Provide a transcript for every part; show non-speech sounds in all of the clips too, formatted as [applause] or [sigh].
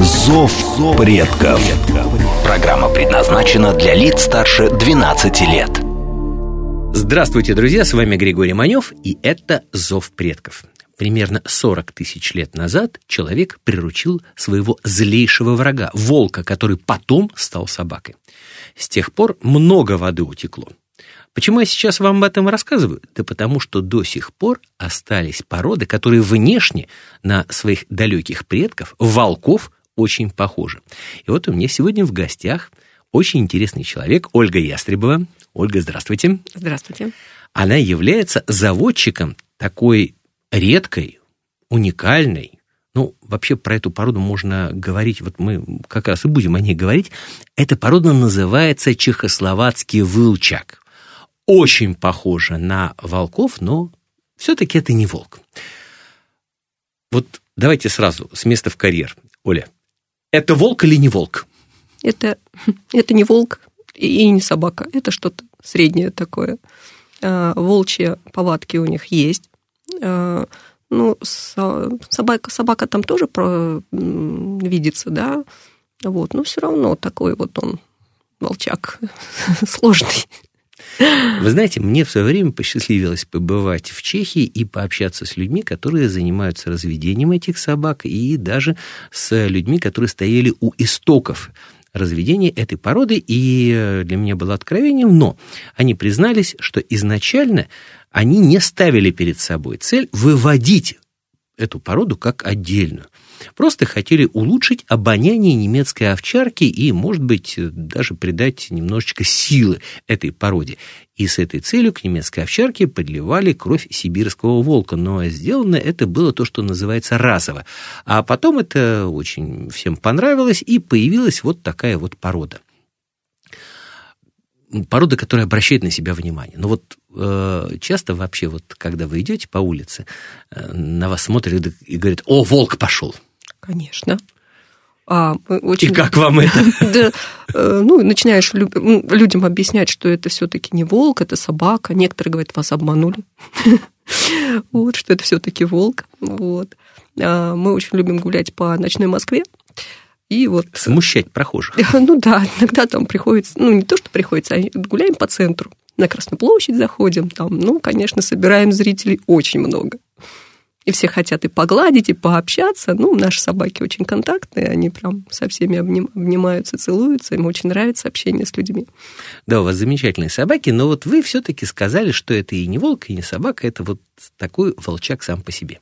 «Зов предков». Программа предназначена для лиц старше 12 лет. Здравствуйте, друзья, с вами Григорий Манев, и это «Зов предков». Примерно 40 тысяч лет назад человек приручил своего злейшего врага, волка, который потом стал собакой. С тех пор много воды утекло. Почему я сейчас вам об этом рассказываю? Да потому что до сих пор остались породы, которые внешне на своих далеких предков, волков, очень похожи. И вот у меня сегодня в гостях очень интересный человек, Ольга Ястребова. Ольга, здравствуйте. Здравствуйте. Она является заводчиком такой редкой, уникальной, ну, вообще про эту породу можно говорить, вот мы как раз и будем о ней говорить. Эта порода называется чехословацкий вылчак очень похожа на волков, но все-таки это не волк. Вот давайте сразу с места в карьер. Оля, это волк или не волк? Это, [laughs] это не волк и не собака. Это что-то среднее такое. А, волчьи повадки у них есть. А, ну, собака, собака там тоже про, видится, да. Вот, но все равно такой вот он волчак [laughs] сложный. Вы знаете, мне в свое время посчастливилось побывать в Чехии и пообщаться с людьми, которые занимаются разведением этих собак, и даже с людьми, которые стояли у истоков разведения этой породы, и для меня было откровением, но они признались, что изначально они не ставили перед собой цель выводить эту породу как отдельную. Просто хотели улучшить обоняние немецкой овчарки и, может быть, даже придать немножечко силы этой породе. И с этой целью к немецкой овчарке подливали кровь сибирского волка. Но сделано это было то, что называется разово. А потом это очень всем понравилось, и появилась вот такая вот порода порода, которая обращает на себя внимание. Но вот э, часто вообще, вот когда вы идете по улице, э, на вас смотрят и говорят, о, волк пошел. Конечно. А, очень... И как вам это? [laughs] да, э, ну, начинаешь людям объяснять, что это все-таки не волк, это собака. Некоторые говорят, вас обманули. [laughs] вот, что это все-таки волк. Вот. А, мы очень любим гулять по ночной Москве. И вот... Смущать прохожих. [laughs] ну да, иногда там приходится, ну не то, что приходится, а гуляем по центру. На Красную площадь заходим, там, ну, конечно, собираем зрителей очень много и все хотят и погладить, и пообщаться. Ну, наши собаки очень контактные, они прям со всеми обним, обнимаются, целуются, им очень нравится общение с людьми. Да, у вас замечательные собаки, но вот вы все-таки сказали, что это и не волк, и не собака, это вот такой волчак сам по себе.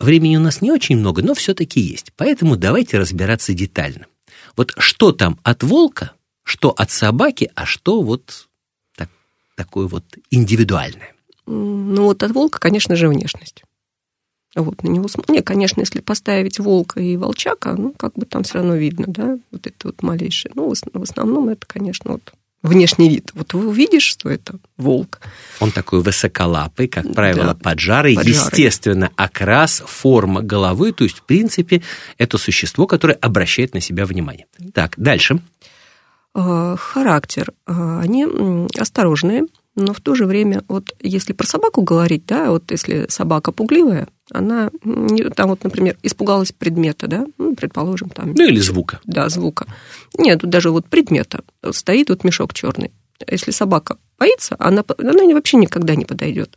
Времени у нас не очень много, но все-таки есть. Поэтому давайте разбираться детально. Вот что там от волка, что от собаки, а что вот так, такое вот индивидуальное. Ну вот от волка, конечно же, внешность. Вот, на него Не, конечно, если поставить волка и волчака, ну, как бы там все равно видно, да, вот это вот малейшее. Ну, в основном это, конечно, вот внешний вид. Вот вы увидишь, что это волк. Он такой высоколапый, как правило, да, поджарый. поджарый. Естественно, окрас, форма головы, то есть, в принципе, это существо, которое обращает на себя внимание. Так, дальше. Э, характер. Э, они осторожные, но в то же время, вот если про собаку говорить, да, вот если собака пугливая, она, там вот, например, испугалась предмета, да, ну, предположим, там... Ну, или звука. Да, звука. Нет, даже вот предмета. Стоит вот мешок черный. Если собака боится, она, она вообще никогда не подойдет.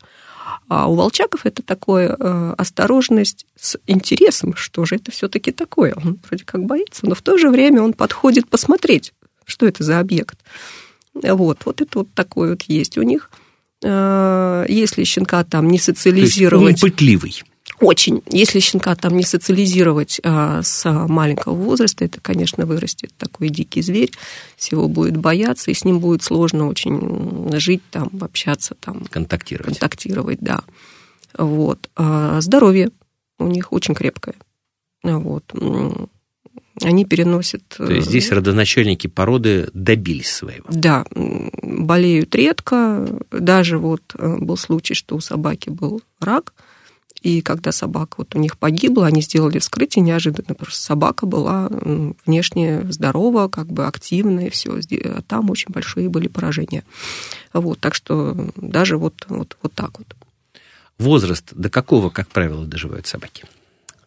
А у волчаков это такое э, осторожность с интересом, что же это все-таки такое. Он вроде как боится, но в то же время он подходит посмотреть, что это за объект. Вот, вот это вот такой вот есть у них. Э, если щенка там не социализировать... То есть он пытливый. Очень. Если щенка там не социализировать а, с маленького возраста, это, конечно, вырастет такой дикий зверь, всего будет бояться, и с ним будет сложно очень жить, там, общаться, там, контактировать. Контактировать, да. Вот. А здоровье у них очень крепкое. Вот они переносят... То есть здесь родоначальники породы добились своего. Да, болеют редко. Даже вот был случай, что у собаки был рак – и когда собака вот у них погибла, они сделали вскрытие неожиданно, потому что собака была внешне здорова, как бы активная, все, а там очень большие были поражения. Вот, так что даже вот, вот, вот так вот. Возраст до какого, как правило, доживают собаки?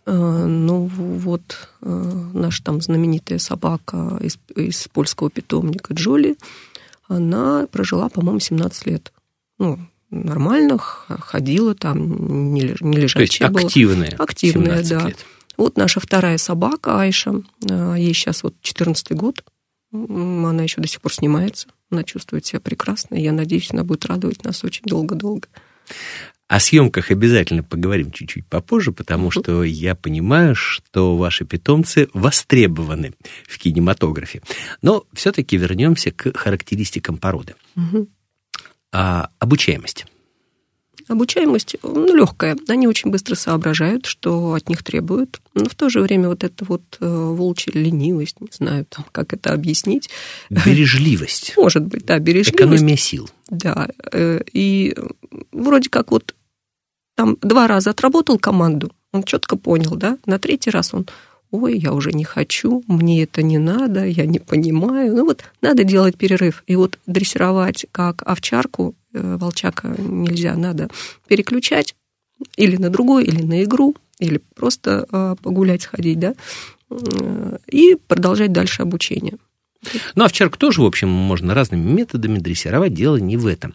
Э, ну, вот э, наша там знаменитая собака из, из польского питомника Джоли, она прожила, по-моему, 17 лет. Ну, нормально ходила там, не, не лежачая То есть активная. Была. Активная, да. Лет. Вот наша вторая собака Айша, а, ей сейчас вот 14 год, она еще до сих пор снимается, она чувствует себя прекрасно, и я надеюсь, она будет радовать нас очень долго-долго. О съемках обязательно поговорим чуть-чуть попозже, потому что я понимаю, что ваши питомцы востребованы в кинематографе. Но все-таки вернемся к характеристикам породы. Угу. А обучаемость? Обучаемость ну, легкая. Они очень быстро соображают, что от них требуют. Но в то же время вот эта вот э, волчья ленивость, не знаю, там, как это объяснить. Бережливость. Может быть, да, бережливость. Экономия сил. Да. Э, и вроде как вот там два раза отработал команду, он четко понял, да, на третий раз он ой, я уже не хочу, мне это не надо, я не понимаю. Ну вот надо делать перерыв. И вот дрессировать как овчарку, э, волчака нельзя, надо переключать или на другой, или на игру, или просто э, погулять, сходить, да, э, и продолжать дальше обучение. Ну, овчарку тоже, в общем, можно разными методами дрессировать, дело не в этом.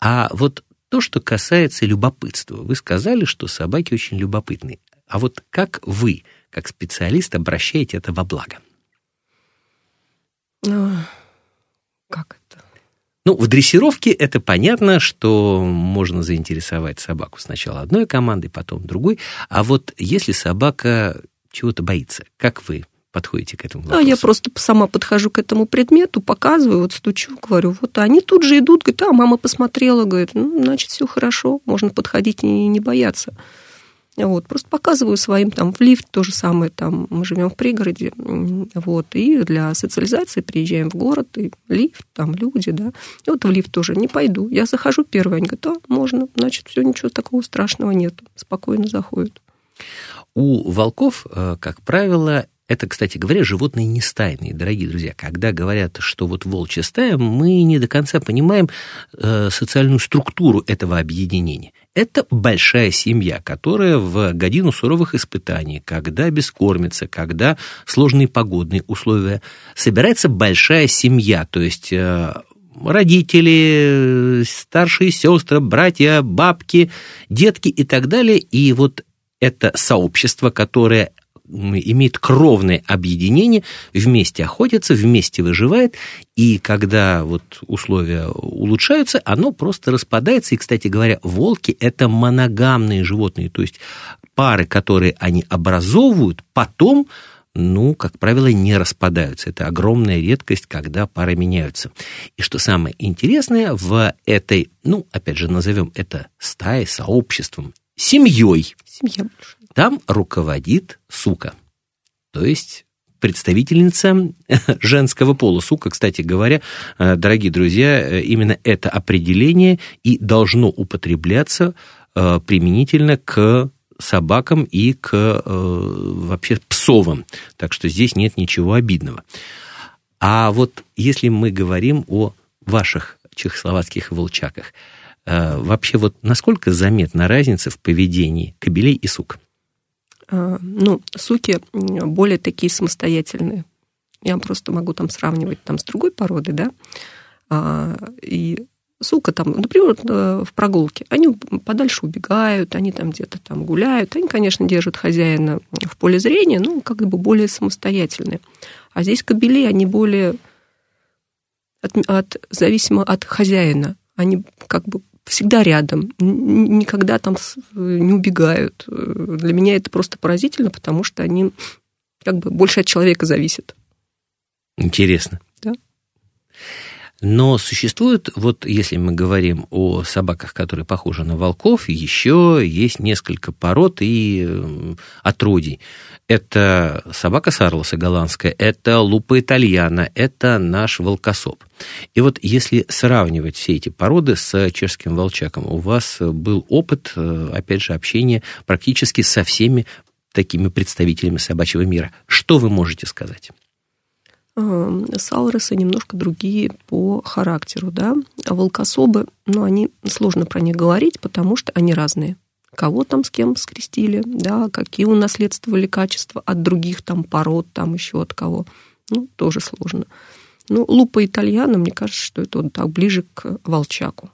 А вот то, что касается любопытства. Вы сказали, что собаки очень любопытные. А вот как вы как специалист обращаете это во благо? Ну, как это? Ну, в дрессировке это понятно, что можно заинтересовать собаку сначала одной командой, потом другой. А вот если собака чего-то боится, как вы подходите к этому вопросу? А я просто сама подхожу к этому предмету, показываю, вот стучу, говорю, вот они тут же идут, говорят, а мама посмотрела, говорит, ну, значит, все хорошо, можно подходить и не бояться. Вот, просто показываю своим там в лифт то же самое, там мы живем в пригороде, вот, и для социализации приезжаем в город, и лифт, там люди, да, и вот в лифт тоже не пойду. Я захожу первый, они говорят, а, можно, значит, все, ничего такого страшного нет, спокойно заходят. У волков, э, как правило, это, кстати говоря, животные не стайные, дорогие друзья. Когда говорят, что вот волчья стая, мы не до конца понимаем э, социальную структуру этого объединения. Это большая семья, которая в годину суровых испытаний, когда бескормится, когда сложные погодные условия, собирается большая семья, то есть э, родители, старшие сестры, братья, бабки, детки и так далее. И вот это сообщество, которое имеет кровное объединение, вместе охотится, вместе выживает, и когда вот условия улучшаются, оно просто распадается. И, кстати говоря, волки – это моногамные животные, то есть пары, которые они образовывают, потом ну, как правило, не распадаются. Это огромная редкость, когда пары меняются. И что самое интересное, в этой, ну, опять же, назовем это стаей, сообществом, семьей. Семья большая. Там руководит сука, то есть представительница женского пола. Сука, кстати говоря, э, дорогие друзья, э, именно это определение и должно употребляться э, применительно к собакам и к вообще псовым. Так что здесь нет ничего обидного. А вот если мы говорим о ваших чехословацких волчаках, вообще вот насколько заметна разница в поведении кобелей и сук? А, ну, суки более такие самостоятельные. Я просто могу там сравнивать там с другой породой, да, а, и сука там, например, э, в прогулке, они подальше убегают, они там где-то там гуляют, они, конечно, держат хозяина в поле зрения, но как бы более самостоятельные. А здесь кобели, они более от, от, зависимо от хозяина, они как бы всегда рядом, никогда там не убегают. Для меня это просто поразительно, потому что они как бы больше от человека зависят. Интересно. Да. Но существует, вот если мы говорим о собаках, которые похожи на волков, еще есть несколько пород и отродий. Это собака Сарлоса голландская, это лупа итальяна, это наш волкосоп. И вот если сравнивать все эти породы с чешским волчаком, у вас был опыт, э, опять же, общения практически со всеми такими представителями собачьего мира. Что вы можете сказать? Эм, Салросы немножко другие по характеру, да. Волкособы, ну, они сложно про них говорить, потому что они разные. Кого там с кем скрестили, да, какие унаследствовали качества от других там пород, там еще от кого. Ну, тоже сложно. Ну, лупа итальяна, мне кажется, что это вот так ближе к волчаку.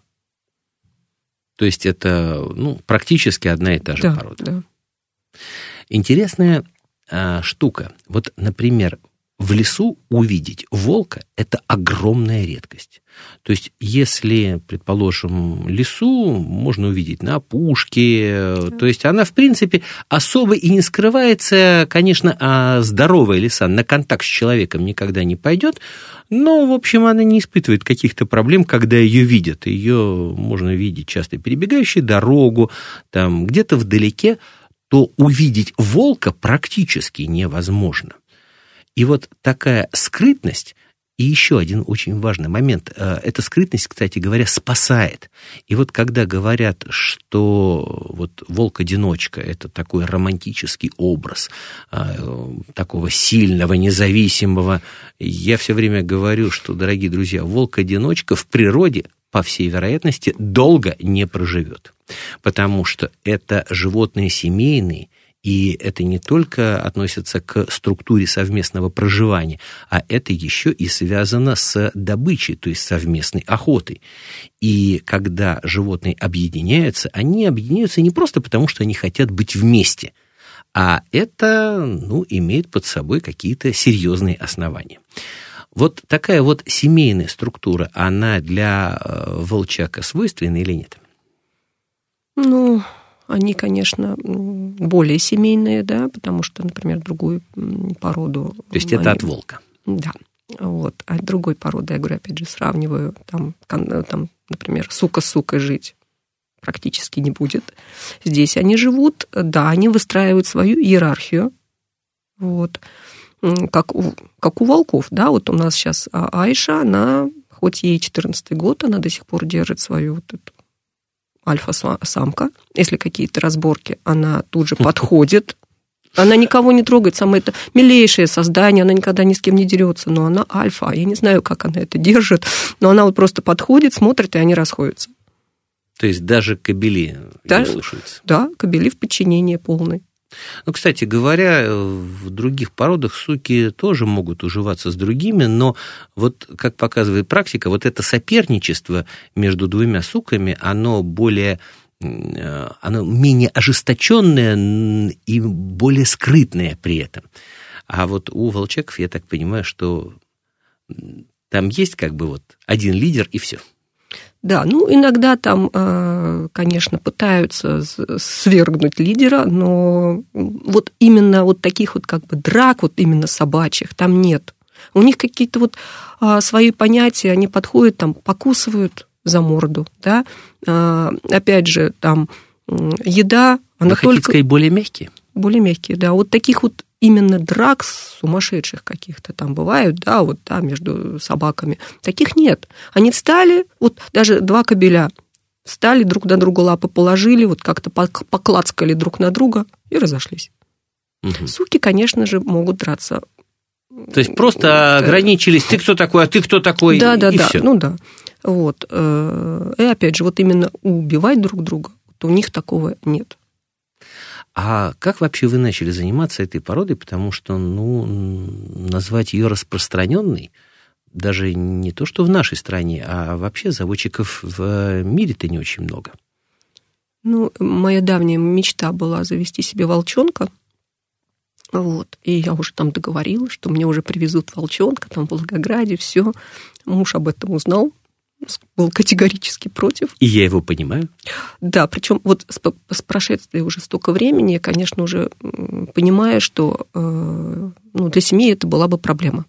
То есть это ну, практически одна и та же да, порода. Да. Интересная а, штука. Вот, например, в лесу увидеть волка – это огромная редкость. То есть, если, предположим, лесу можно увидеть на опушке, да. то есть она, в принципе, особо и не скрывается, конечно, а здоровая лиса на контакт с человеком никогда не пойдет, но, в общем, она не испытывает каких-то проблем, когда ее видят. Ее можно видеть часто перебегающей дорогу, там где-то вдалеке, то увидеть волка практически невозможно. И вот такая скрытность, и еще один очень важный момент. Э, эта скрытность, кстати говоря, спасает. И вот когда говорят, что вот волк-одиночка – это такой романтический образ э, такого сильного, независимого, я все время говорю, что, дорогие друзья, волк-одиночка в природе, по всей вероятности, долго не проживет. Потому что это животные семейные, и это не только относится к структуре совместного проживания, а это еще и связано с добычей, то есть совместной охотой. И когда животные объединяются, они объединяются не просто потому, что они хотят быть вместе, а это ну, имеет под собой какие-то серьезные основания. Вот такая вот семейная структура, она для э, волчака свойственна или нет? Ну, они, конечно, более семейные, да, потому что, например, другую породу... То есть они... это от волка? Да. Вот. А другой породы, я говорю, опять же, сравниваю, там, там например, сука с сукой жить практически не будет. Здесь они живут, да, они выстраивают свою иерархию, вот, как у, как у волков, да, вот у нас сейчас Айша, она, хоть ей 14 год, она до сих пор держит свою вот эту альфа-самка. Если какие-то разборки, она тут же подходит. Она никого не трогает, самое это милейшее создание, она никогда ни с кем не дерется, но она альфа. Я не знаю, как она это держит, но она вот просто подходит, смотрит, и они расходятся. То есть даже кобели да, слушаются? Да, кобели в подчинении полной. Ну, кстати говоря, в других породах суки тоже могут уживаться с другими, но вот, как показывает практика, вот это соперничество между двумя суками, оно более оно менее ожесточенное и более скрытное при этом. А вот у волчаков, я так понимаю, что там есть как бы вот один лидер и все. Да, ну иногда там, э, конечно, пытаются свергнуть лидера, но вот именно вот таких вот как бы драк, вот именно собачьих, там нет. У них какие-то вот а, свои понятия, они подходят, там, покусывают за морду, да. А, опять же, там, еда, она Вы только... сказать, более мягкие? Более мягкие, да. Вот таких вот именно драк сумасшедших каких-то там бывают, да, вот, да, между собаками. Таких нет. Они встали, вот даже два кобеля встали, друг на друга лапы положили, вот как-то поклацкали друг на друга и разошлись. Угу. Суки, конечно же, могут драться. То есть просто да. ограничились, ты кто такой, а ты кто такой, да, да, и да, все. ну да. Вот. Э, и опять же, вот именно убивать друг друга, то у них такого нет. А как вообще вы начали заниматься этой породой? Потому что, ну, назвать ее распространенной, даже не то, что в нашей стране, а вообще заводчиков в мире-то не очень много. Ну, моя давняя мечта была завести себе волчонка. Вот. И я уже там договорилась, что мне уже привезут волчонка там в Волгограде, все. Муж об этом узнал, был категорически против. И я его понимаю. Да, причем вот с, с прошествия уже столько времени, я, конечно, уже понимаю, что э, ну, для семьи это была бы проблема.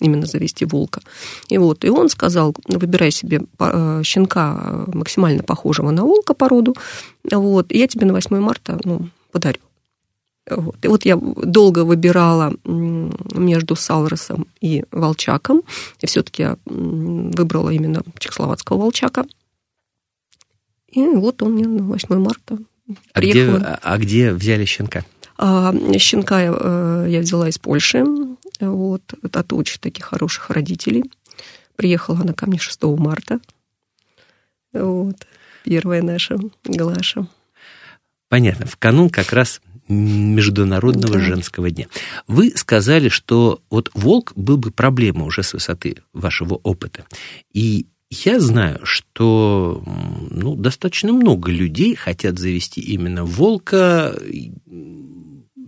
именно завести волка. И вот, и он сказал, выбирай себе э, щенка максимально похожего на волка породу, вот, и я тебе на 8 марта, ну, подарю. Вот. И вот я долго выбирала между Салросом и Волчаком, и все-таки я выбрала именно чехословацкого Волчака. И вот он мне на 8 марта а приехал. Где, а где взяли щенка? А, щенка я, э, я взяла из Польши, вот, от очень таких хороших родителей. Приехала она ко мне 6 марта. Вот, первая наша Глаша. Понятно. В канун как раз Международного да. женского дня. Вы сказали, что вот волк был бы проблема уже с высоты вашего опыта. И я знаю, что ну, достаточно много людей хотят завести именно волка.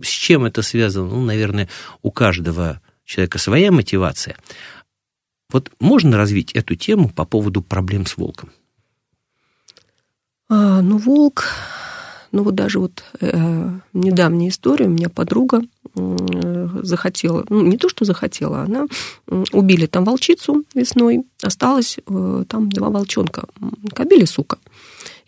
С чем это связано? Ну, наверное, у каждого человека своя мотивация. Вот можно развить эту тему по поводу проблем с волком? А, ну, волк ну вот даже вот э, недавняя история, у меня подруга э, захотела, ну не то, что захотела, она э, убили там волчицу весной, осталось э, там два волчонка, кобили сука.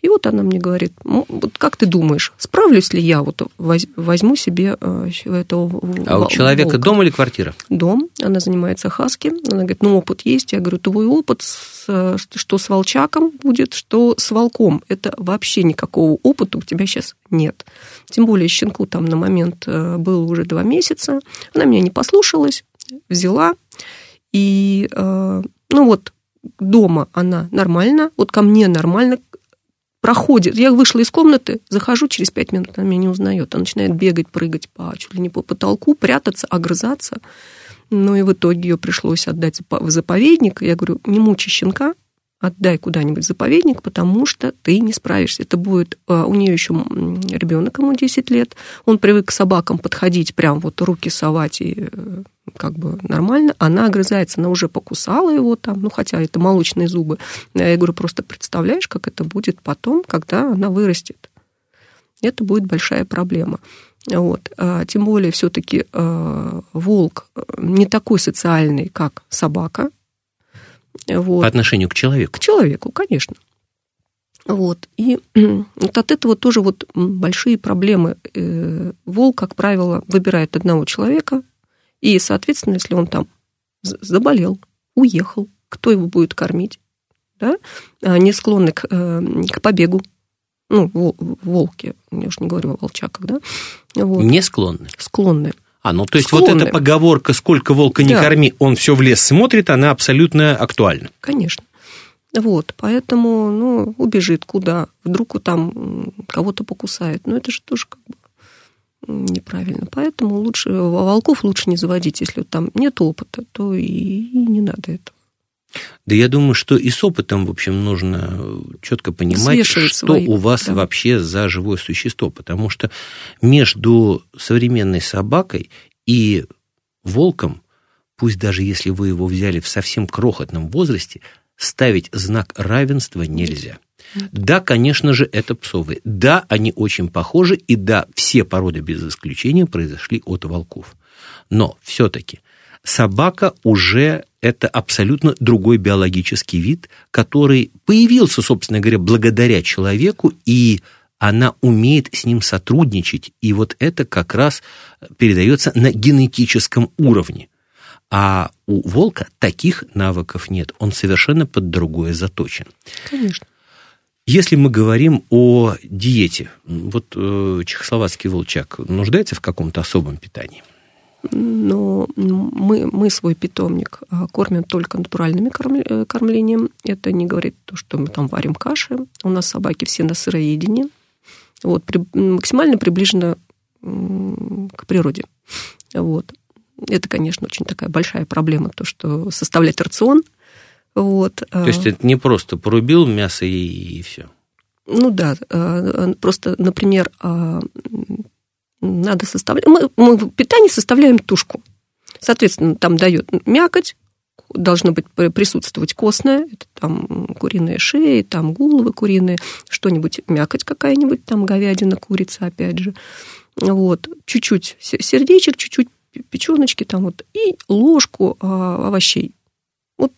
И вот она мне говорит, вот как ты думаешь, справлюсь ли я, вот возьму себе э, этого А у человека волка. дом или квартира? Дом, она занимается хаски, она говорит, ну опыт есть, я говорю, твой опыт, с, что с волчаком будет, что с волком, это вообще никакого опыта у тебя сейчас нет. Тем более щенку там на момент э, было уже два месяца, она меня не послушалась, взяла, и, э, ну вот, дома она нормально, вот ко мне нормально, проходит. Я вышла из комнаты, захожу через пять минут, она меня не узнает. Она начинает бегать, прыгать по, чуть ли не по потолку, прятаться, огрызаться. Ну и в итоге ее пришлось отдать в заповедник. Я говорю, не мучи щенка, отдай куда-нибудь заповедник, потому что ты не справишься. Это будет... А, у нее еще ребенок, ему 10 лет. Он привык к собакам подходить, прям вот руки совать и э, как бы нормально. Она огрызается, она уже покусала его там, ну, хотя это молочные зубы. Я говорю, просто представляешь, как это будет потом, когда она вырастет. Это будет большая проблема. Вот. А, тем более все-таки а, волк э, не такой социальный, как собака, вот. По отношению к человеку? К человеку, конечно. Вот. И [clears throat] вот от этого тоже вот большие проблемы. Э, волк, как правило, выбирает одного человека, и, соответственно, если он там заболел, уехал, кто его будет кормить? Да? А не склонны к, э, к побегу. Ну, волки, я уж не говорю о волчаках, да? Вот. Не склонны? Склонны. А, ну то есть склонны. вот эта поговорка «сколько волка не да. корми, он все в лес смотрит», она абсолютно актуальна. Конечно. Вот, поэтому, ну, убежит куда, вдруг там кого-то покусает. Ну, это же тоже как бы неправильно. Поэтому лучше, волков лучше не заводить. Если там нет опыта, то и не надо этого. Да я думаю, что и с опытом, в общем, нужно четко понимать, что свои, у вас да. вообще за живое существо. Потому что между современной собакой и волком, пусть даже если вы его взяли в совсем крохотном возрасте, ставить знак равенства нельзя. Да, конечно же, это псовые. Да, они очень похожи, и да, все породы без исключения произошли от волков. Но все-таки собака уже это абсолютно другой биологический вид, который появился, собственно говоря, благодаря человеку, и она умеет с ним сотрудничать, и вот это как раз передается на генетическом уровне. А у волка таких навыков нет, он совершенно под другое заточен. Конечно. Если мы говорим о диете, вот э, чехословацкий волчак нуждается в каком-то особом питании? но мы, мы свой питомник а, кормим только натуральными э, кормлением. Это не говорит то, что мы там варим каши. У нас собаки все на сыроедении. Вот, при, максимально приближено к природе. Вот. Это, конечно, очень такая большая проблема, то, что составлять рацион. Вот. То есть это не просто порубил мясо и, и все? Ну да, а, просто, например, а, надо составлять. Мы, мы в питании составляем тушку. Соответственно, там дает мякоть, должно быть присутствовать костное, это там куриные шеи, там головы куриные, что-нибудь, мякоть какая-нибудь, там говядина, курица, опять же. Вот, чуть-чуть сердечек, чуть-чуть печеночки там вот, и ложку а, овощей. Вот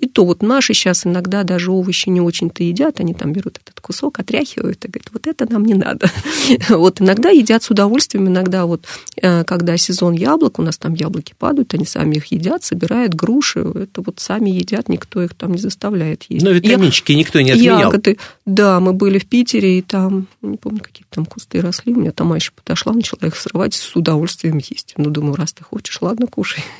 и то вот наши сейчас иногда даже овощи не очень-то едят, они там берут этот кусок, отряхивают и говорят, вот это нам не надо. [laughs] Вот иногда едят с удовольствием, иногда вот, э, когда сезон яблок, у нас там яблоки падают, они сами их едят, собирают груши, это вот сами едят, никто их там не заставляет есть. Но витаминчики Я... никто не отменял. Ягоды, да, мы были в Питере, и там, не помню, какие там кусты росли, у меня там еще подошла, начала их срывать, с удовольствием есть. Ну, думаю, раз ты хочешь, ладно, кушай. [laughs]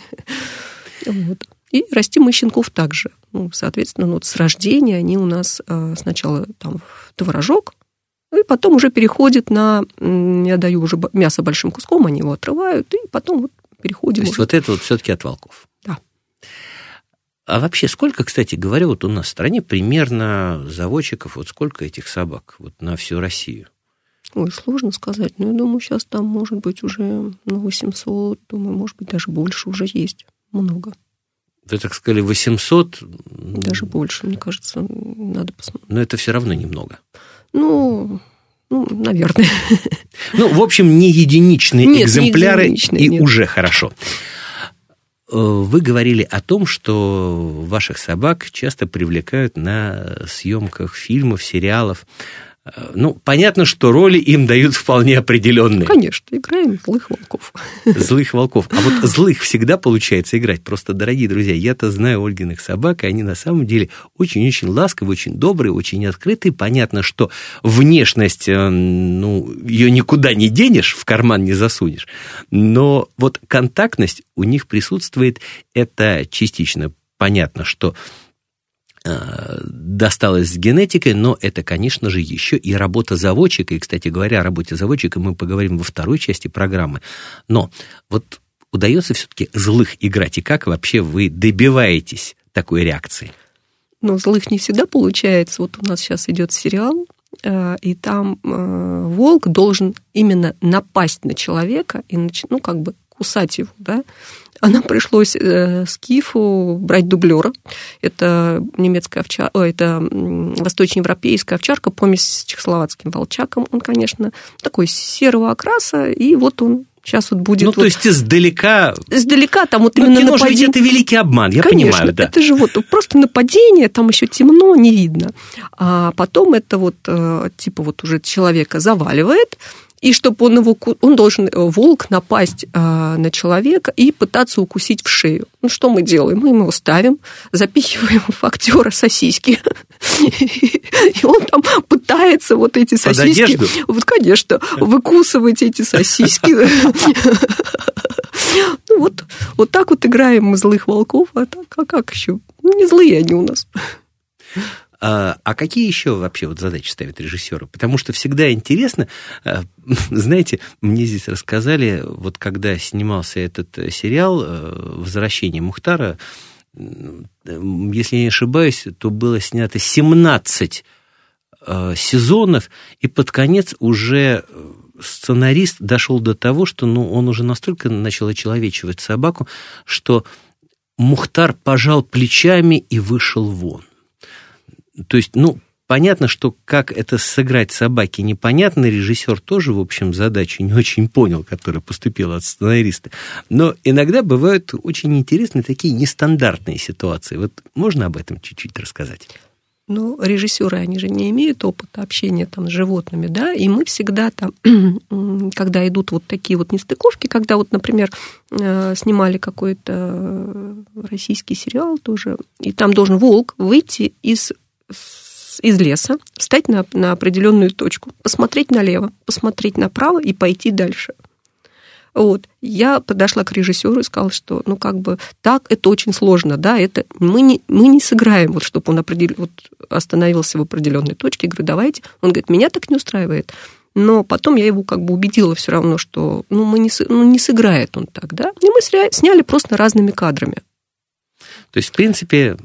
Вот. И расти мы щенков также. Ну, соответственно, ну, вот с рождения они у нас э, сначала там в творожок, и потом уже переходит на... Я даю уже мясо большим куском, они его отрывают, и потом вот переходим... То есть уже. вот это вот все-таки от волков? Да. А вообще, сколько, кстати говоря, вот у нас в стране примерно заводчиков, вот сколько этих собак вот на всю Россию? Ой, сложно сказать, но я думаю, сейчас там может быть уже ну, 800, думаю, может быть, даже больше уже есть, много. Вы так сказали, 800? Даже больше, мне кажется, надо посмотреть. Но это все равно немного. Ну, ну, наверное. Ну, в общем, не единичные Нет, экземпляры, не единичные, и нет. уже хорошо. Э, вы говорили о том, что ваших собак часто привлекают на съемках фильмов, сериалов. Ну, понятно, что роли им дают вполне определенные. Конечно, играем злых волков. Злых волков. А вот злых всегда получается играть. Просто, дорогие друзья, я-то знаю Ольгиных собак, и они на самом деле очень-очень ласковые, очень добрые, очень открытые. Понятно, что внешность, э, ну, ее никуда не денешь, в карман не засунешь. Но вот контактность у них присутствует, это частично понятно, что досталось с генетикой, но это, конечно же, еще и работа заводчика. И, кстати говоря, о работе заводчика мы поговорим во второй части программы. Но вот удается все-таки злых играть, и как вообще вы добиваетесь такой реакции? Ну, злых не всегда получается. Вот у нас сейчас идет сериал, э, и там э, волк должен именно напасть на человека и, ну, как бы кусать его, да, а нам пришлось э, Скифу брать дублера. Это немецкая овчарка, это восточноевропейская овчарка, помесь с чехословацким волчаком. Он, конечно, такой серого окраса, и вот он Сейчас вот будет. Ну, вот... то есть издалека. Издалека там вот ну, именно кино нападение. ведь это великий обман, я Конечно, понимаю, да. Это же вот просто нападение, там еще темно, не видно. А потом это вот э, типа вот уже человека заваливает, и чтобы он его, он должен, э, волк, напасть а, на человека и пытаться укусить в шею. Ну, что мы делаем? Мы его ставим, запихиваем в актера сосиски, и он там пытается вот эти сосиски... Вот, конечно, выкусывать эти сосиски. Ну, вот, вот так вот играем мы злых волков, а так, а как еще? Ну, не злые они у нас. А, а какие еще вообще вот задачи ставят режиссеры? Потому что всегда интересно, а, [laughs] знаете, мне здесь рассказали, вот когда снимался этот э, сериал э, «Возвращение Мухтара», если я не ошибаюсь, то было снято 17 э, сезонов, и под конец уже сценарист дошел до того, что ну, он уже настолько начал очеловечивать собаку, что Мухтар пожал плечами и вышел вон. То есть, ну, Понятно, что как это сыграть собаке непонятно, режиссер тоже, в общем, задачу не очень понял, которая поступила от сценариста. Но иногда бывают очень интересные такие нестандартные ситуации. Вот можно об этом чуть-чуть рассказать? Ну, режиссеры, они же не имеют опыта общения там с животными, да, и мы всегда там, [clears throat] когда идут вот такие вот нестыковки, когда вот, например, э, снимали какой-то российский сериал тоже, и там должен волк выйти из из леса, встать на, на определенную точку, посмотреть налево, посмотреть направо и пойти дальше. Вот. Я подошла к режиссеру и сказала, что, ну, как бы, так это очень сложно, да, это мы не, мы не сыграем, вот, чтобы он определ... вот, остановился в определенной точке. Говорю, давайте. Он говорит, меня так не устраивает. Но потом я его как бы убедила все равно, что, ну, мы не, ну, не сыграет он так, да. И мы сняли просто разными кадрами. То есть, в принципе,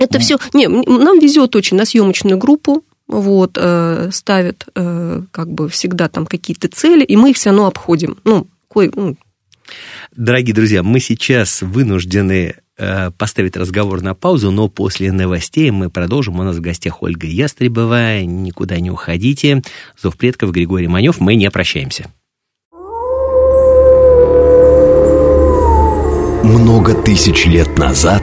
это все... Не, нам везет очень на съемочную группу, вот, э, ставят э, как бы всегда там какие-то цели, и мы их все равно обходим. Ну, кое, ну. Дорогие друзья, мы сейчас вынуждены э, поставить разговор на паузу, но после новостей мы продолжим. У нас в гостях Ольга Ястребовая. Никуда не уходите. Зов предков Григорий Манев. Мы не прощаемся. Много тысяч лет назад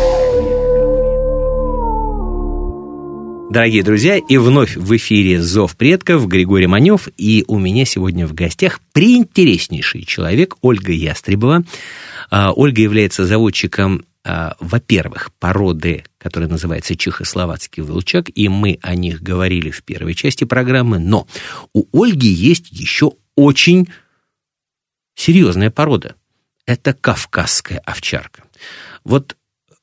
Дорогие друзья, и вновь в эфире «Зов предков» Григорий Манев, и у меня сегодня в гостях приинтереснейший человек Ольга Ястребова. А, Ольга является заводчиком а, во-первых, породы, которая называется чехословацкий волчак, и мы о них говорили в первой части программы, но у Ольги есть еще очень серьезная порода. Это кавказская овчарка. Вот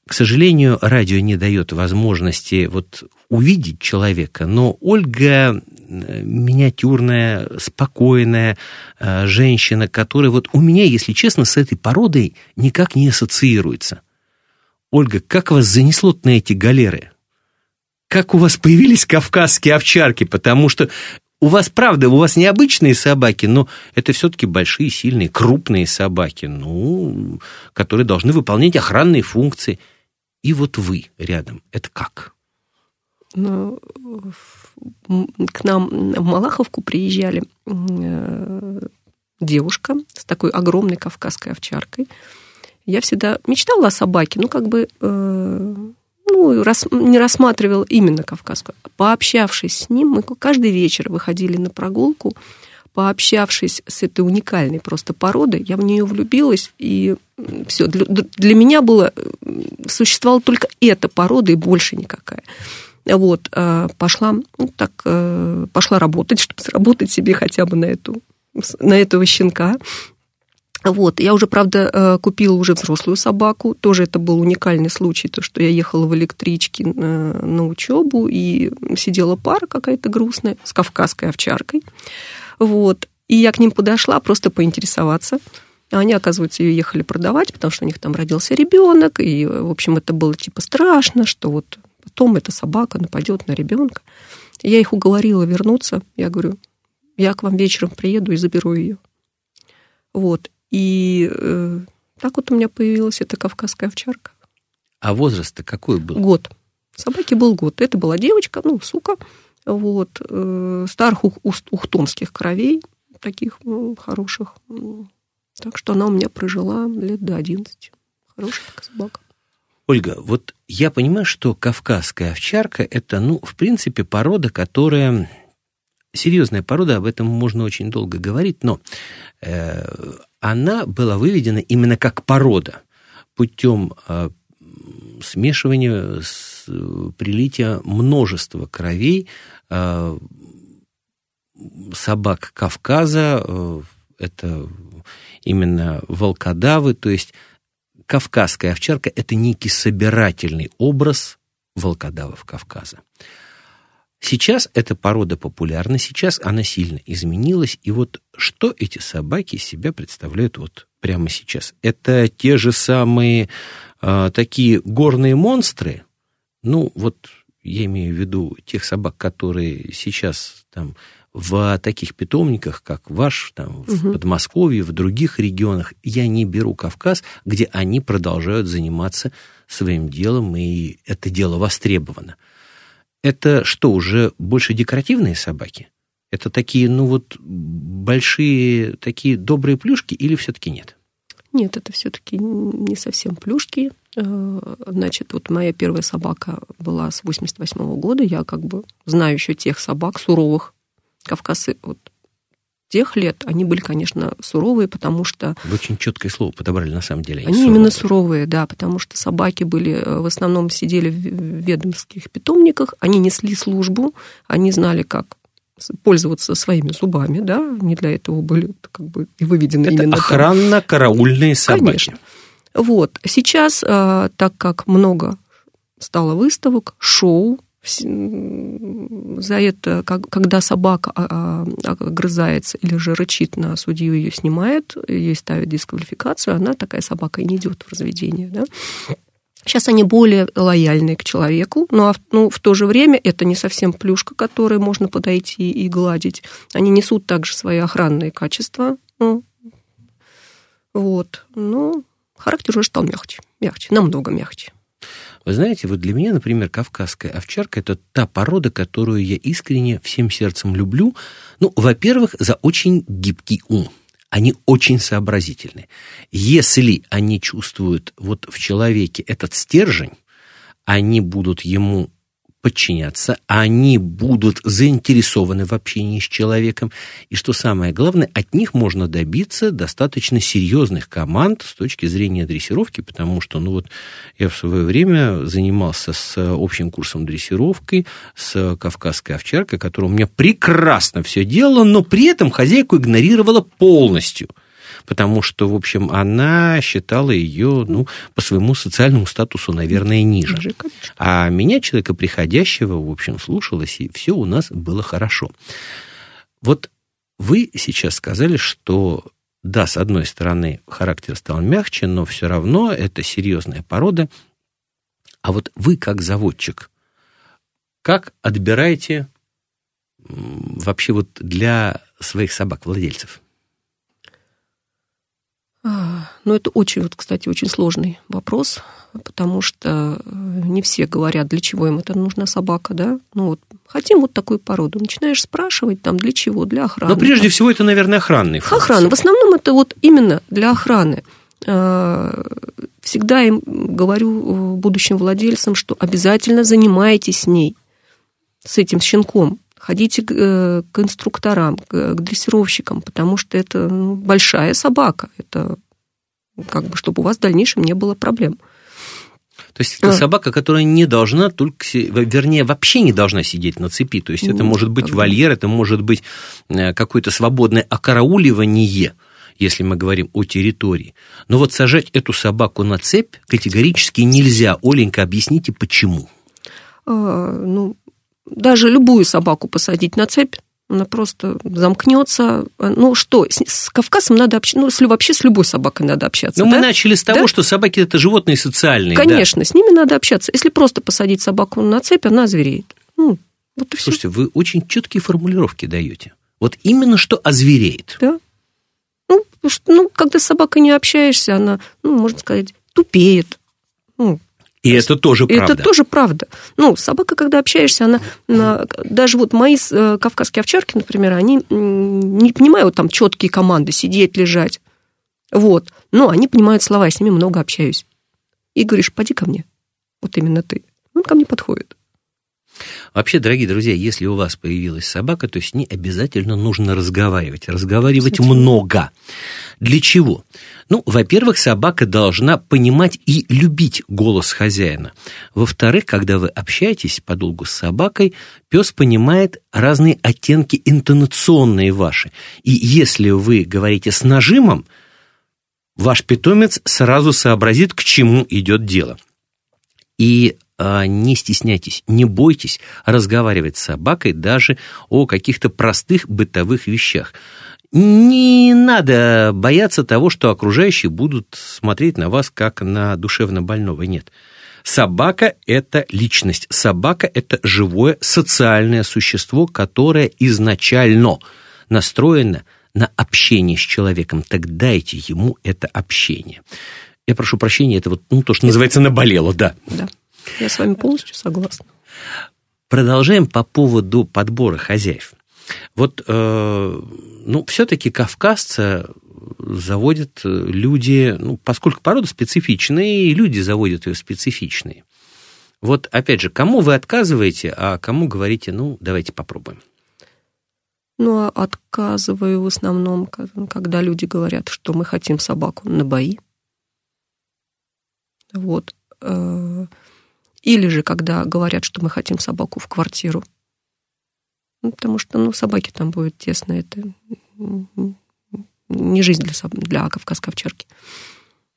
к сожалению, радио не дает возможности вот увидеть человека, но Ольга миниатюрная, спокойная э, женщина, которая вот у меня, если честно, с этой породой никак не ассоциируется. Ольга, как вас занесло на эти галеры? Как у вас появились кавказские овчарки? Потому что у вас, правда, у вас необычные собаки, но это все-таки большие, сильные, крупные собаки, ну, которые должны выполнять охранные функции. И вот вы рядом. Это как? Ну, к нам в Малаховку приезжали э, девушка с такой огромной кавказской овчаркой. Я всегда мечтала о собаке, ну, как бы э, ну, рас, не рассматривала именно кавказскую. Пообщавшись с ним, мы каждый вечер выходили на прогулку, пообщавшись с этой уникальной просто породой, я в нее влюбилась, и все, для, для меня было, существовала только эта порода и больше никакая. Вот, э, пошла, ну, так, э, пошла работать, [laughs] чтобы заработать себе хотя бы на эту на этого щенка. Вот, я уже, правда, э, купила уже взрослую собаку. Тоже это был уникальный случай, то, что я ехала в электричке на, на учебу, и сидела пара какая-то грустная с кавказской овчаркой. Вот. И я к ним подошла просто поинтересоваться. Они, оказывается, ее ехали продавать, потому что у них там родился ребенок, и, в общем, это было типа страшно, что вот потом эта собака нападет на ребенка. Я их уговорила вернуться. Я говорю, я к вам вечером приеду и заберу ее. Вот. И э, так вот у меня появилась эта кавказская овчарка. А возраст-то какой был? Год. Собаке был год. Это была девочка, ну, сука, вот, э, старых ух, ухтомских кровей, таких ну, хороших. Так что она у меня прожила лет до 11. Хорошая собака. Ольга, вот я понимаю, что кавказская овчарка – это, ну, в принципе, порода, которая серьезная порода, об этом можно очень долго говорить, но э, она была выведена именно как порода путем э, смешивания, с, прилития множества кровей э, собак Кавказа, э, это именно волкодавы, то есть кавказская овчарка – это некий собирательный образ волкодавов Кавказа. Сейчас эта порода популярна, сейчас она сильно изменилась. И вот что эти собаки из себя представляют вот прямо сейчас? Это те же самые э, такие горные монстры. Ну, вот я имею в виду тех собак, которые сейчас там в таких питомниках, как ваш, там, в угу. Подмосковье, в других регионах, я не беру Кавказ, где они продолжают заниматься своим делом, и это дело востребовано это что, уже больше декоративные собаки? Это такие, ну вот, большие, такие добрые плюшки или все-таки нет? Нет, это все-таки не совсем плюшки. Э, значит, вот моя первая собака была с 88 -го года. Я как бы знаю еще тех собак суровых. Кавказы, вот тех лет они были, конечно, суровые, потому что... Вы очень четкое слово подобрали, на самом деле. Они, они именно суровые, да, потому что собаки были, э, в основном сидели в ведомских питомниках, они несли службу, они знали, как пользоваться своими зубами, да, не для этого были как бы и выведены Это именно... охранно-караульные собаки. Конечно. Вот. Сейчас, э, так как много стало выставок, шоу, за это, когда собака а, а, огрызается или же рычит на судью, ее снимает, ей ставят дисквалификацию, она такая собака и не идет в разведение. Да? Сейчас они более лояльны к человеку, но ну, в то же время это не совсем плюшка, которой можно подойти и гладить. Они несут также свои охранные качества. Ну, вот. Но характер уже стал мягче, мягче, намного мягче. Вы знаете, вот для меня, например, кавказская овчарка – это та порода, которую я искренне всем сердцем люблю. Ну, во-первых, за очень гибкий ум. Они очень сообразительны. Если они чувствуют вот в человеке этот стержень, они будут ему подчиняться, они будут заинтересованы в общении с человеком. И что самое главное, от них можно добиться достаточно серьезных команд с точки зрения дрессировки, потому что, ну вот, я в свое время занимался с общим курсом дрессировки, с кавказской овчаркой, которая у меня прекрасно все делала, но при этом хозяйку игнорировала полностью – потому что, в общем, она считала ее, ну, по своему социальному статусу, наверное, ниже. А меня, человека приходящего, в общем, слушалась, и все у нас было хорошо. Вот вы сейчас сказали, что да, с одной стороны, характер стал мягче, но все равно это серьезная порода. А вот вы, как заводчик, как отбираете вообще вот для своих собак-владельцев? Ну, это очень, вот, кстати, очень сложный вопрос, потому что э, не все говорят, для чего им это нужна собака, да? Ну, вот, хотим вот такую породу. Начинаешь спрашивать, там, для чего, для охраны. Но прежде всего это, наверное, охранный функции. Охрана. В основном это вот именно для охраны. Э, всегда им говорю э, будущим владельцам, что обязательно занимайтесь с ней, с этим щенком ходите к, э, к инструкторам, к, к дрессировщикам, потому что это ну, большая собака. Это как бы, чтобы у вас в дальнейшем не было проблем. То есть это а. собака, которая не должна только, вернее, вообще не должна сидеть на цепи. То есть это может быть вольер, это может быть э, какое-то свободное окарауливание, если мы говорим о территории. Но вот сажать эту собаку на цепь категорически нельзя. Оленька, объясните, почему? А, ну, даже любую собаку посадить на цепь, она просто замкнется. Ну что, с, с Кавказом надо общаться, ну, с, вообще с любой собакой надо общаться. Но да? мы начали с того, да? что собаки это животные социальные. Конечно, да? с ними надо общаться. Если просто посадить собаку на цепь, она звереет. Ну, вот и Слушайте, все. вы очень четкие формулировки даете. Вот именно что озвереет. Да. Ну, ну, когда с собакой не общаешься, она, ну, можно сказать, тупеет. Ну, и это тоже правда. Это тоже правда. Ну, собака, когда общаешься, она, она даже вот мои э, кавказские овчарки, например, они не понимают там четкие команды, сидеть, лежать. Вот. Но они понимают слова, я с ними много общаюсь. И говоришь, поди ко мне. Вот именно ты. Он ко мне подходит. Вообще, дорогие друзья, если у вас появилась собака, то с ней обязательно нужно разговаривать. Разговаривать Кстати. много. Для чего? Ну, во-первых, собака должна понимать и любить голос хозяина. Во-вторых, когда вы общаетесь подолгу с собакой, пес понимает разные оттенки интонационные ваши. И если вы говорите с нажимом, ваш питомец сразу сообразит, к чему идет дело. И не стесняйтесь, не бойтесь разговаривать с собакой даже о каких-то простых бытовых вещах. Не надо бояться того, что окружающие будут смотреть на вас как на душевно больного. Нет. Собака – это личность. Собака – это живое социальное существо, которое изначально настроено на общение с человеком. Так дайте ему это общение. Я прошу прощения, это вот ну, то, что называется наболело, да. Да. Я с вами полностью согласна. Продолжаем по поводу подбора хозяев. Вот, э, ну, все-таки кавказца заводят люди, ну, поскольку порода специфичная, и люди заводят ее специфичные. Вот, опять же, кому вы отказываете, а кому говорите, ну, давайте попробуем? Ну, а отказываю в основном, когда люди говорят, что мы хотим собаку на бои. Вот. Или же, когда говорят, что мы хотим собаку в квартиру. Ну, потому что, ну, собаки там будет тесно, это не жизнь для, для кавказской овчарки.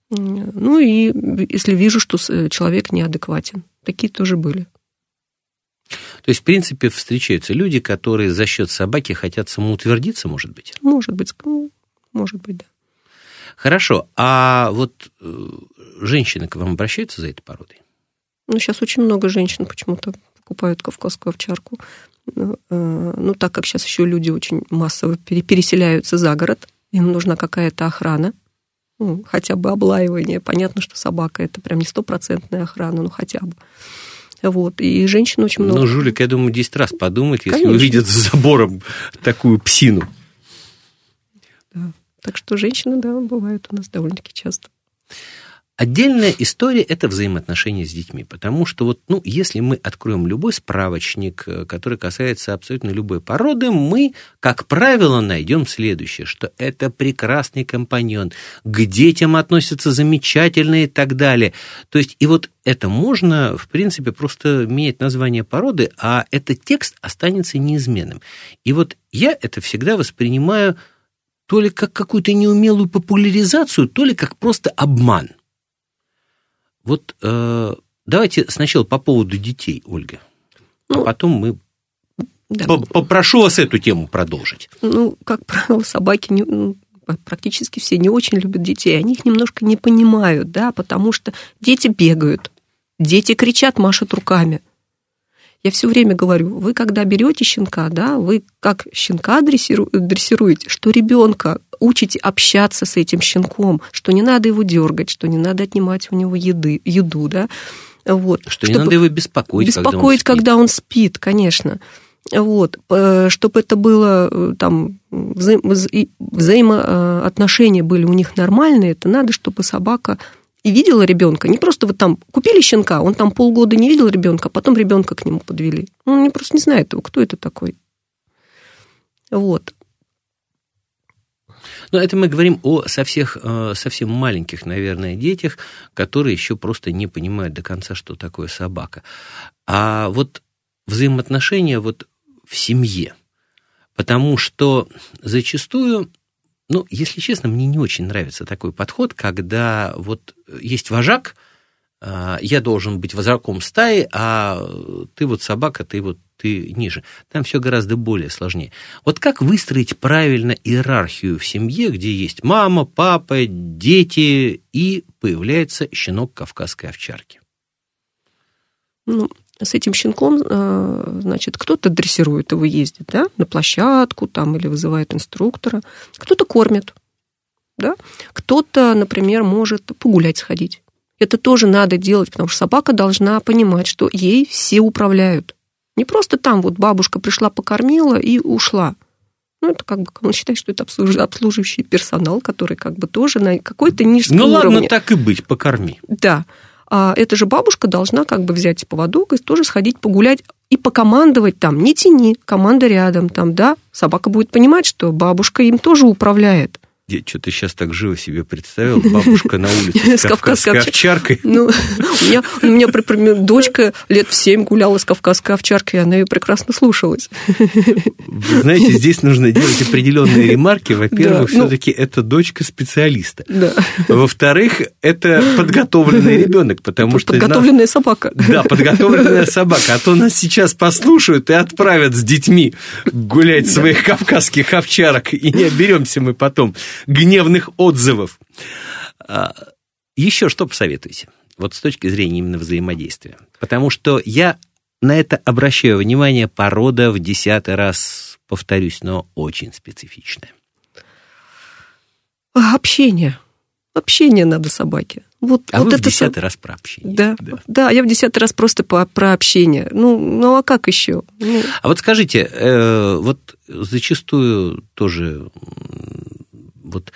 Ну и если вижу, что человек неадекватен. Такие тоже были. То есть, в принципе, встречаются люди, которые за счет собаки хотят самоутвердиться, может быть? Может быть, ну, может быть, да. Хорошо. А вот э, женщины к вам обращаются за этой породой? Ну, сейчас очень много женщин почему-то покупают кавказскую овчарку. Ну, э, ну, так как сейчас еще люди очень массово переселяются за город, им нужна какая-то охрана, ну, хотя бы облаивание. Понятно, что собака это прям не стопроцентная охрана, но хотя бы. Вот. И женщин очень много. Ну, жулик, я думаю, 10 раз подумает, если Конечно. увидит за забором такую псину. Да. Так что женщины, да, бывают у нас довольно-таки часто. Отдельная история – это взаимоотношения с детьми, потому что вот, ну, если мы откроем любой справочник, э, который касается абсолютно любой породы, мы, как правило, найдем следующее, что это прекрасный компаньон, к детям относится замечательно и так далее. То есть, и вот это можно, в принципе, просто менять название породы, а этот текст останется неизменным. И вот я это всегда воспринимаю то ли как какую-то неумелую популяризацию, то ли как просто обман – вот э, давайте сначала по поводу детей, Ольга, а ну, а потом мы да. попрошу вас эту тему продолжить. Ну, как правило, собаки не, ну, практически все не очень любят детей, они их немножко не понимают, да, потому что дети бегают, дети кричат, машут руками. Я все время говорю, вы когда берете щенка, да, вы как щенка дрессируете, что ребенка учите общаться с этим щенком, что не надо его дергать, что не надо отнимать у него еды, еду, да, вот. Что не надо его беспокоить, беспокоить, когда он спит, когда он спит конечно. Вот, чтобы это было э, там вза взаимоотношения были у них нормальные, это надо, чтобы собака и видела ребенка. Не просто вот там купили щенка, он там полгода не видел ребенка, а потом ребенка к нему подвели. Он просто не знает его, кто это такой. Вот. Но это мы говорим о совсем, э, совсем маленьких, наверное, детях, которые еще просто не понимают до конца, что такое собака. А вот взаимоотношения вот в семье. Потому что зачастую, ну, если честно, мне не очень нравится такой подход, когда вот есть вожак, а, я должен быть вожаком стаи, а ты вот собака, ты вот ты ниже. Там все гораздо более сложнее. Вот как выстроить правильно иерархию в семье, где есть мама, папа, дети, и появляется щенок кавказской овчарки? Ну, с этим щенком, а, значит, кто-то дрессирует его, ездит, да, на площадку там или вызывает инструктора, кто-то кормит, да, кто-то, например, может погулять сходить. Это тоже надо делать, потому что собака должна понимать, что ей все управляют. Не просто там вот бабушка пришла, покормила и ушла. Ну, это как бы, он считает, что это обслуживающий персонал, который как бы тоже на какой-то низком ну, уровне. Ну, ладно, так и быть, покорми. Да. А эта же бабушка должна как бы взять поводок и тоже сходить погулять и покомандовать там, не тяни, команда рядом, там, да, собака будет понимать, что бабушка им тоже управляет. Я что-то сейчас так живо себе представил. Бабушка на улице с кавказской овчаркой. Ну, [laughs] у меня, у меня, например, дочка лет в семь гуляла с кавказской овчаркой, и она ее прекрасно слушалась. Вы знаете, здесь нужно делать определенные ремарки. Во-первых, да, все-таки ну, это дочка специалиста. Да. Во-вторых, это подготовленный ребенок, потому что... Подготовленная собака. Да, подготовленная собака. А то нас сейчас послушают и отправят с детьми гулять своих кавказских овчарок, и не оберемся мы потом гневных отзывов. А, Еще что посоветуете? Вот с точки зрения именно взаимодействия. Потому что я на это обращаю внимание, порода в десятый раз, повторюсь, но очень специфичная. Общение. Общение надо собаке. Вот, а вот вы это в десятый раз про общение. Да, да, да, я в десятый раз просто по, про общение. Ну, ну а как еще? Ну... А вот скажите, э, вот зачастую тоже вот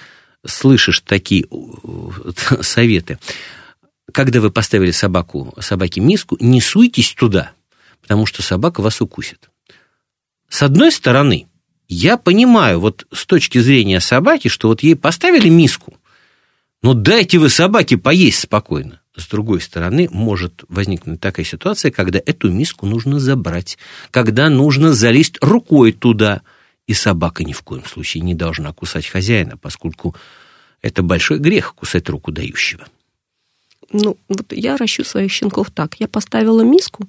слышишь такие [laughs] советы. Когда вы поставили собаку, собаке миску, не суйтесь туда, потому что собака вас укусит. С одной стороны, я понимаю, вот с точки зрения собаки, что вот ей поставили миску, но дайте вы собаке поесть спокойно. С другой стороны, может возникнуть такая ситуация, когда эту миску нужно забрать, когда нужно залезть рукой туда – и собака ни в коем случае не должна кусать хозяина, поскольку это большой грех кусать руку дающего. Ну, вот я ращу своих щенков так. Я поставила миску,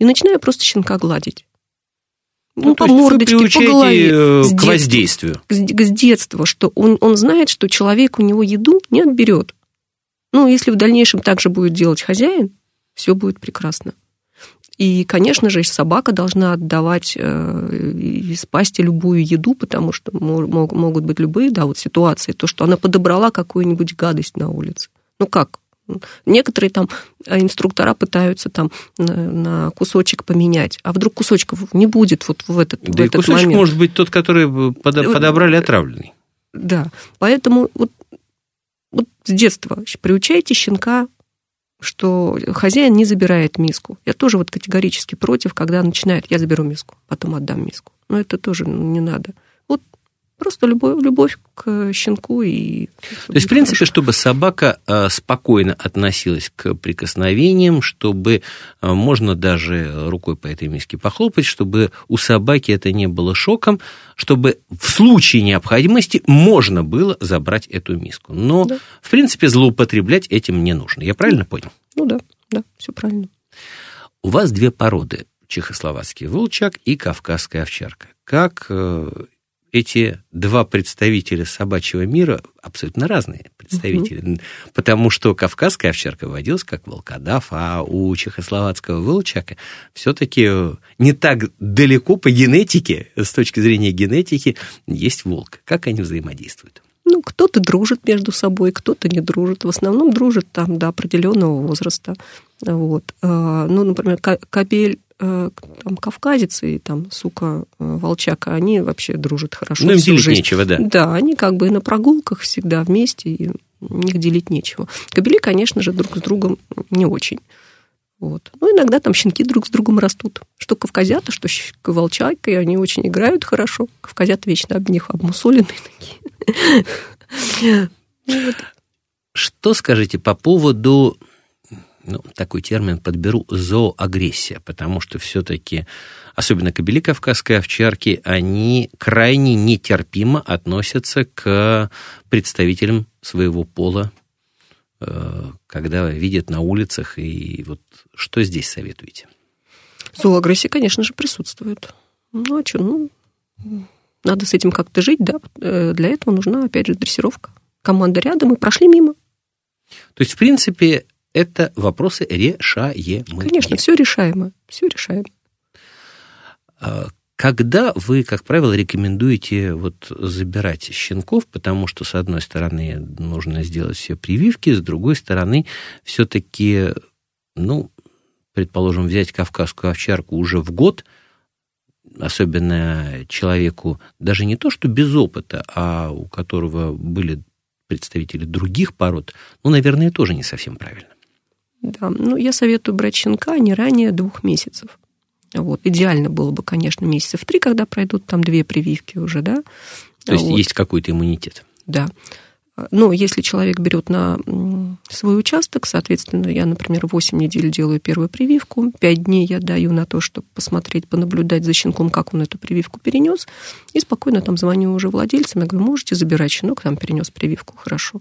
и начинаю просто щенка гладить. Ну, ну по мордочке, по голове. Э, к воздействию. С, с детства, что он, он знает, что человек у него еду не отберет. Ну, если в дальнейшем так же будет делать хозяин, все будет прекрасно. И, конечно же, собака должна отдавать э, из пасти любую еду, потому что могут быть любые, да, вот ситуации, то, что она подобрала какую-нибудь гадость на улице. Ну как? Некоторые там э, инструктора пытаются там на, кусочек поменять, а вдруг кусочков не будет вот в этот, да в этот кусочек момент. может быть тот, который подобрали отравленный. Да, поэтому вот, вот с детства приучайте щенка что хозяин не забирает миску. Я тоже вот категорически против, когда начинает, я заберу миску, потом отдам миску. Но это тоже не надо. Просто любовь, любовь к щенку и... То есть, в принципе, хорошо. чтобы собака э, спокойно относилась к прикосновениям, чтобы э, можно даже рукой по этой миске похлопать, чтобы у собаки это не было шоком, чтобы в случае необходимости можно было забрать эту миску. Но, да. в принципе, злоупотреблять этим не нужно. Я правильно понял? Ну да, да, все правильно. У вас две породы чехословацкий волчак и кавказская овчарка. Как э, эти два представителя собачьего мира абсолютно разные представители, угу. потому что кавказская овчарка водилась как волкодав, а у чехословацкого волчака все-таки не так далеко по генетике, с точки зрения генетики, есть волк. Как они взаимодействуют? Ну, кто-то дружит между собой, кто-то не дружит. В основном дружит там до определенного возраста. Вот. А, ну, например, кабель Э, там, кавказец и там, сука, э, волчака, они вообще дружат хорошо. Ну, им делить жизнь. нечего, да. Да, они как бы и на прогулках всегда вместе, и у них делить нечего. Кобели, конечно же, друг с другом не очень. Вот. Ну, иногда там щенки друг с другом растут. Что кавказята, что волчайка, и они очень играют хорошо. Кавказята вечно об них обмусоленные такие. [laughs] Что скажите по поводу ну, такой термин подберу, зооагрессия, потому что все-таки, особенно кобели кавказской овчарки, они крайне нетерпимо относятся к представителям своего пола, э, когда видят на улицах, и вот что здесь советуете? Зооагрессия, конечно же, присутствует. Ну, а что, ну, надо с этим как-то жить, да, э, для этого нужна, опять же, дрессировка. Команда рядом, и прошли мимо. То есть, в принципе, это вопросы решаемые. Конечно, все решаемо, все решаемо. А, когда вы, как правило, рекомендуете вот забирать щенков, потому что, с одной стороны, нужно сделать все прививки, с другой стороны, все-таки, ну, предположим, взять кавказскую овчарку уже в год, особенно человеку, даже не то, что без опыта, а у которого были представители других пород, ну, наверное, тоже не совсем правильно. Да, ну, я советую брать щенка не ранее двух месяцев. Вот. Идеально было бы, конечно, месяцев три, когда пройдут там две прививки уже, да. То есть вот. есть какой-то иммунитет. Да. Но если человек берет на свой участок, соответственно, я, например, 8 недель делаю первую прививку, 5 дней я даю на то, чтобы посмотреть, понаблюдать за щенком, как он эту прививку перенес, и спокойно там звоню уже владельцам, я говорю, можете забирать щенок, там перенес прививку, хорошо.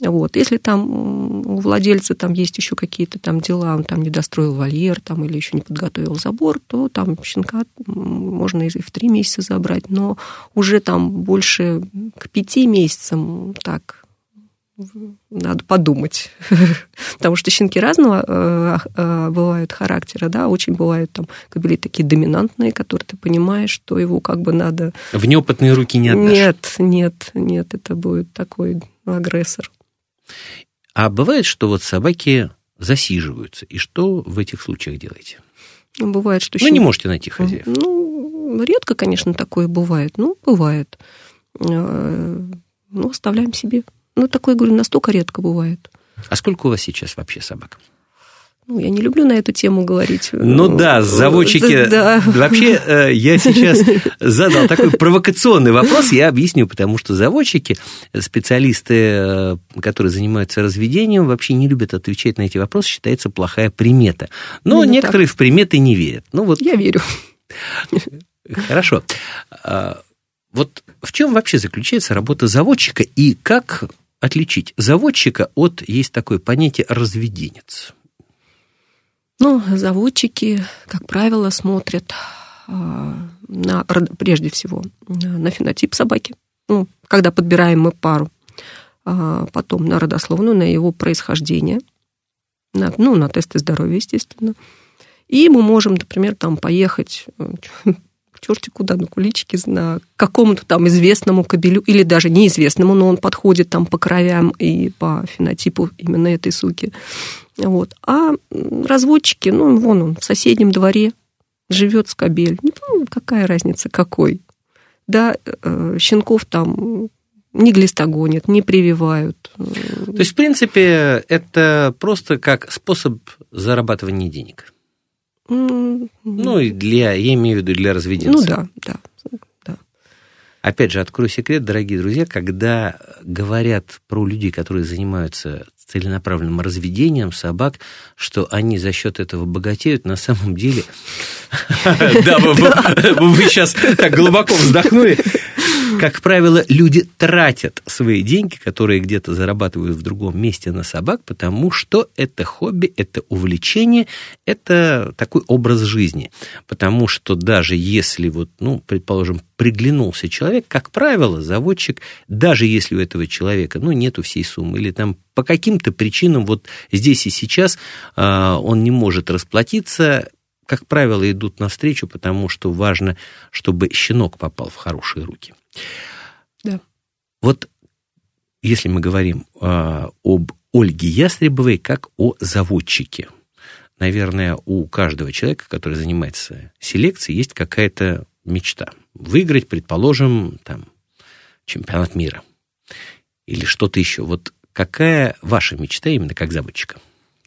Вот. Если там у владельца там есть еще какие-то там дела, он там не достроил вольер там, или еще не подготовил забор, то там щенка можно и в три месяца забрать, но уже там больше к пяти месяцам так надо подумать. [laughs] Потому что щенки разного э, э, бывают характера, да, очень бывают там кобели такие доминантные, которые ты понимаешь, что его как бы надо... В неопытные руки не отдашь. Нет, нет, нет, это будет такой агрессор. А бывает, что вот собаки засиживаются, и что в этих случаях делаете? Ну, бывает, что... Вы не можете найти хозяев. Ну, редко, конечно, такое бывает. Ну, бывает. Э, ну, оставляем себе. Ну, такое, говорю, настолько редко бывает. А сколько у вас сейчас вообще собак? Ну, я не люблю на эту тему говорить. Ну да, заводчики... [laughs] Да. Вообще, э, я сейчас задал такой провокационный вопрос, я объясню, потому что заводчики, специалисты, э, которые занимаются разведением, вообще не любят отвечать на эти вопросы, считается плохая примета. Но Именно некоторые так. в приметы не верят. Ну, вот... Я верю. Хорошо. А, вот в чем вообще заключается работа заводчика и как отличить заводчика от, есть такое понятие, разведенец? Ну, заводчики, как правило, смотрят а, на, прежде всего на фенотип собаки, ну, когда подбираем мы пару, а потом на родословную, на его происхождение, на, ну, на тесты здоровья, естественно. И мы можем, например, там поехать э, к черти куда, на куличики, на какому-то там известному кобелю, или даже неизвестному, но он подходит там по кровям и по фенотипу именно этой суки. Вот. А разводчики, ну, вон он, в соседнем дворе живет скобель. Ну, какая разница, какой. Да, э, щенков там не глистогонят, не прививают. То есть, в принципе, это просто как способ зарабатывания денег. Ну, и для, я имею в виду для разведенцев. Ну да, да. Опять же, открою секрет, дорогие друзья, когда говорят про людей, которые занимаются целенаправленным разведением собак, что они за счет этого богатеют, на самом деле... [laughs] Да, [laughs] вы сейчас так глубоко вздохнули. Как правило, люди тратят свои деньги, которые где-то зарабатывают в другом месте на собак, потому что это хобби, это увлечение, это такой образ жизни. Потому что даже если, вот, ну, предположим, приглянулся человек, как правило, заводчик, даже если у этого человека, ну, нету всей суммы, или там по каким-то причинам вот здесь и сейчас э, он не может расплатиться, как правило, идут навстречу, потому что важно, чтобы щенок попал в хорошие руки. Да. Вот если мы говорим э, об Ольге Ястребовой как о заводчике, наверное, у каждого человека, который занимается селекцией, есть какая-то мечта. Выиграть, предположим, там, чемпионат мира или что-то еще. Вот какая ваша мечта именно как заводчика?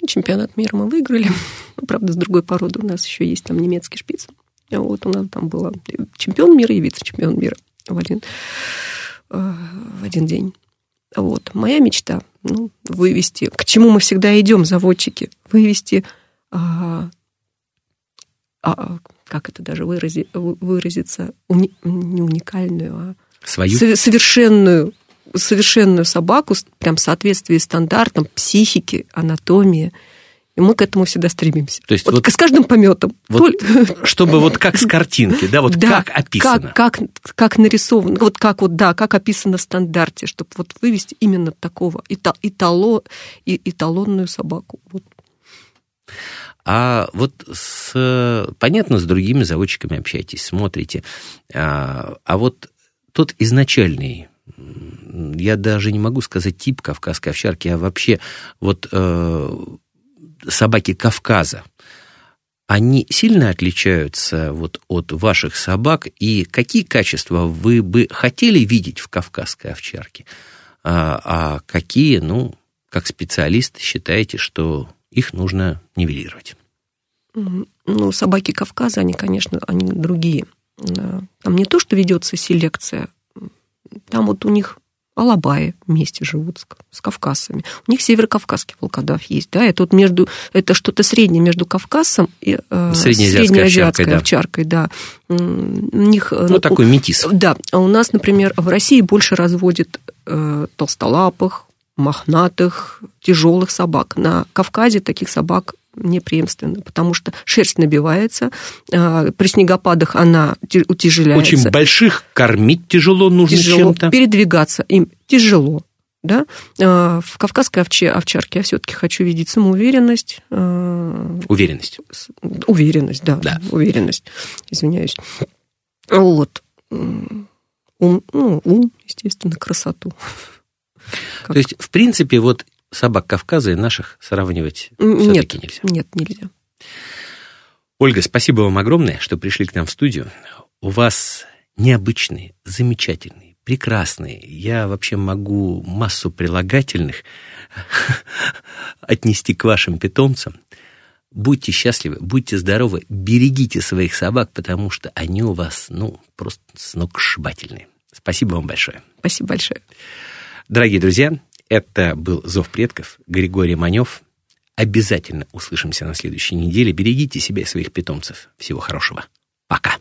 Чемпионат мира мы выиграли. [laughs] Правда, с другой породы у нас еще есть там немецкий шпиц. Вот у нас там был чемпион мира и вице-чемпион мира в один, э, в один день. Вот. Моя мечта ну, вывести, к чему мы всегда идем, заводчики, вывести, а, а, как это даже вырази, выразиться, уни, не уникальную, а Свою? совершенную, совершенную собаку, прям в соответствии с стандартам психики, анатомии – и мы к этому всегда стремимся. То есть вот, вот с каждым пометом. Вот, чтобы вот как с картинки, да, вот [laughs] да, как описано. Как, как, как нарисовано, вот как вот, да, как описано в стандарте, чтобы вот вывести именно такого этало, эталонную собаку. Вот. А вот с, понятно, с другими заводчиками общаетесь, смотрите. А, а вот тот изначальный я даже не могу сказать тип кавказской овчарки, а вообще вот э, собаки Кавказа, они сильно отличаются вот от ваших собак, и какие качества вы бы хотели видеть в кавказской овчарке, а, а какие, ну, как специалист, считаете, что их нужно нивелировать? Ну, собаки Кавказа, они, конечно, они другие. Там не то, что ведется селекция, там вот у них Алабаи вместе живут с, с кавказцами. У них северокавказский волкодав есть, да, это вот между, это что-то среднее между Кавказом и э, среднеазиатской, овчаркой, овчаркой, да. да. У них, э, ну, такой метис. Да, а у нас, например, в России больше разводят э, толстолапых, мохнатых, тяжелых собак. На Кавказе таких собак непреемственно, потому что шерсть набивается, а, при снегопадах она утяжеляется. Очень больших кормить тяжело нужно тяжело, чем-то. Передвигаться им тяжело. Да? А, в кавказской овче, овчарке я все-таки хочу видеть самоуверенность. А, уверенность. Уверенность, да, да. Уверенность. Извиняюсь. Вот. Ум, ну, ум, естественно, красоту. То есть, в принципе, вот собак Кавказа и наших сравнивать все-таки нельзя. Нет, нельзя. Ольга, спасибо вам огромное, что пришли к нам в студию. У вас необычные, замечательные, прекрасные. Я вообще могу массу прилагательных [laughs] отнести к вашим питомцам. Будьте счастливы, будьте здоровы, берегите своих собак, потому что они у вас, ну, просто сногсшибательные. Спасибо вам большое. Спасибо большое. Дорогие друзья, это был «Зов предков», Григорий Манев. Обязательно услышимся на следующей неделе. Берегите себя и своих питомцев. Всего хорошего. Пока.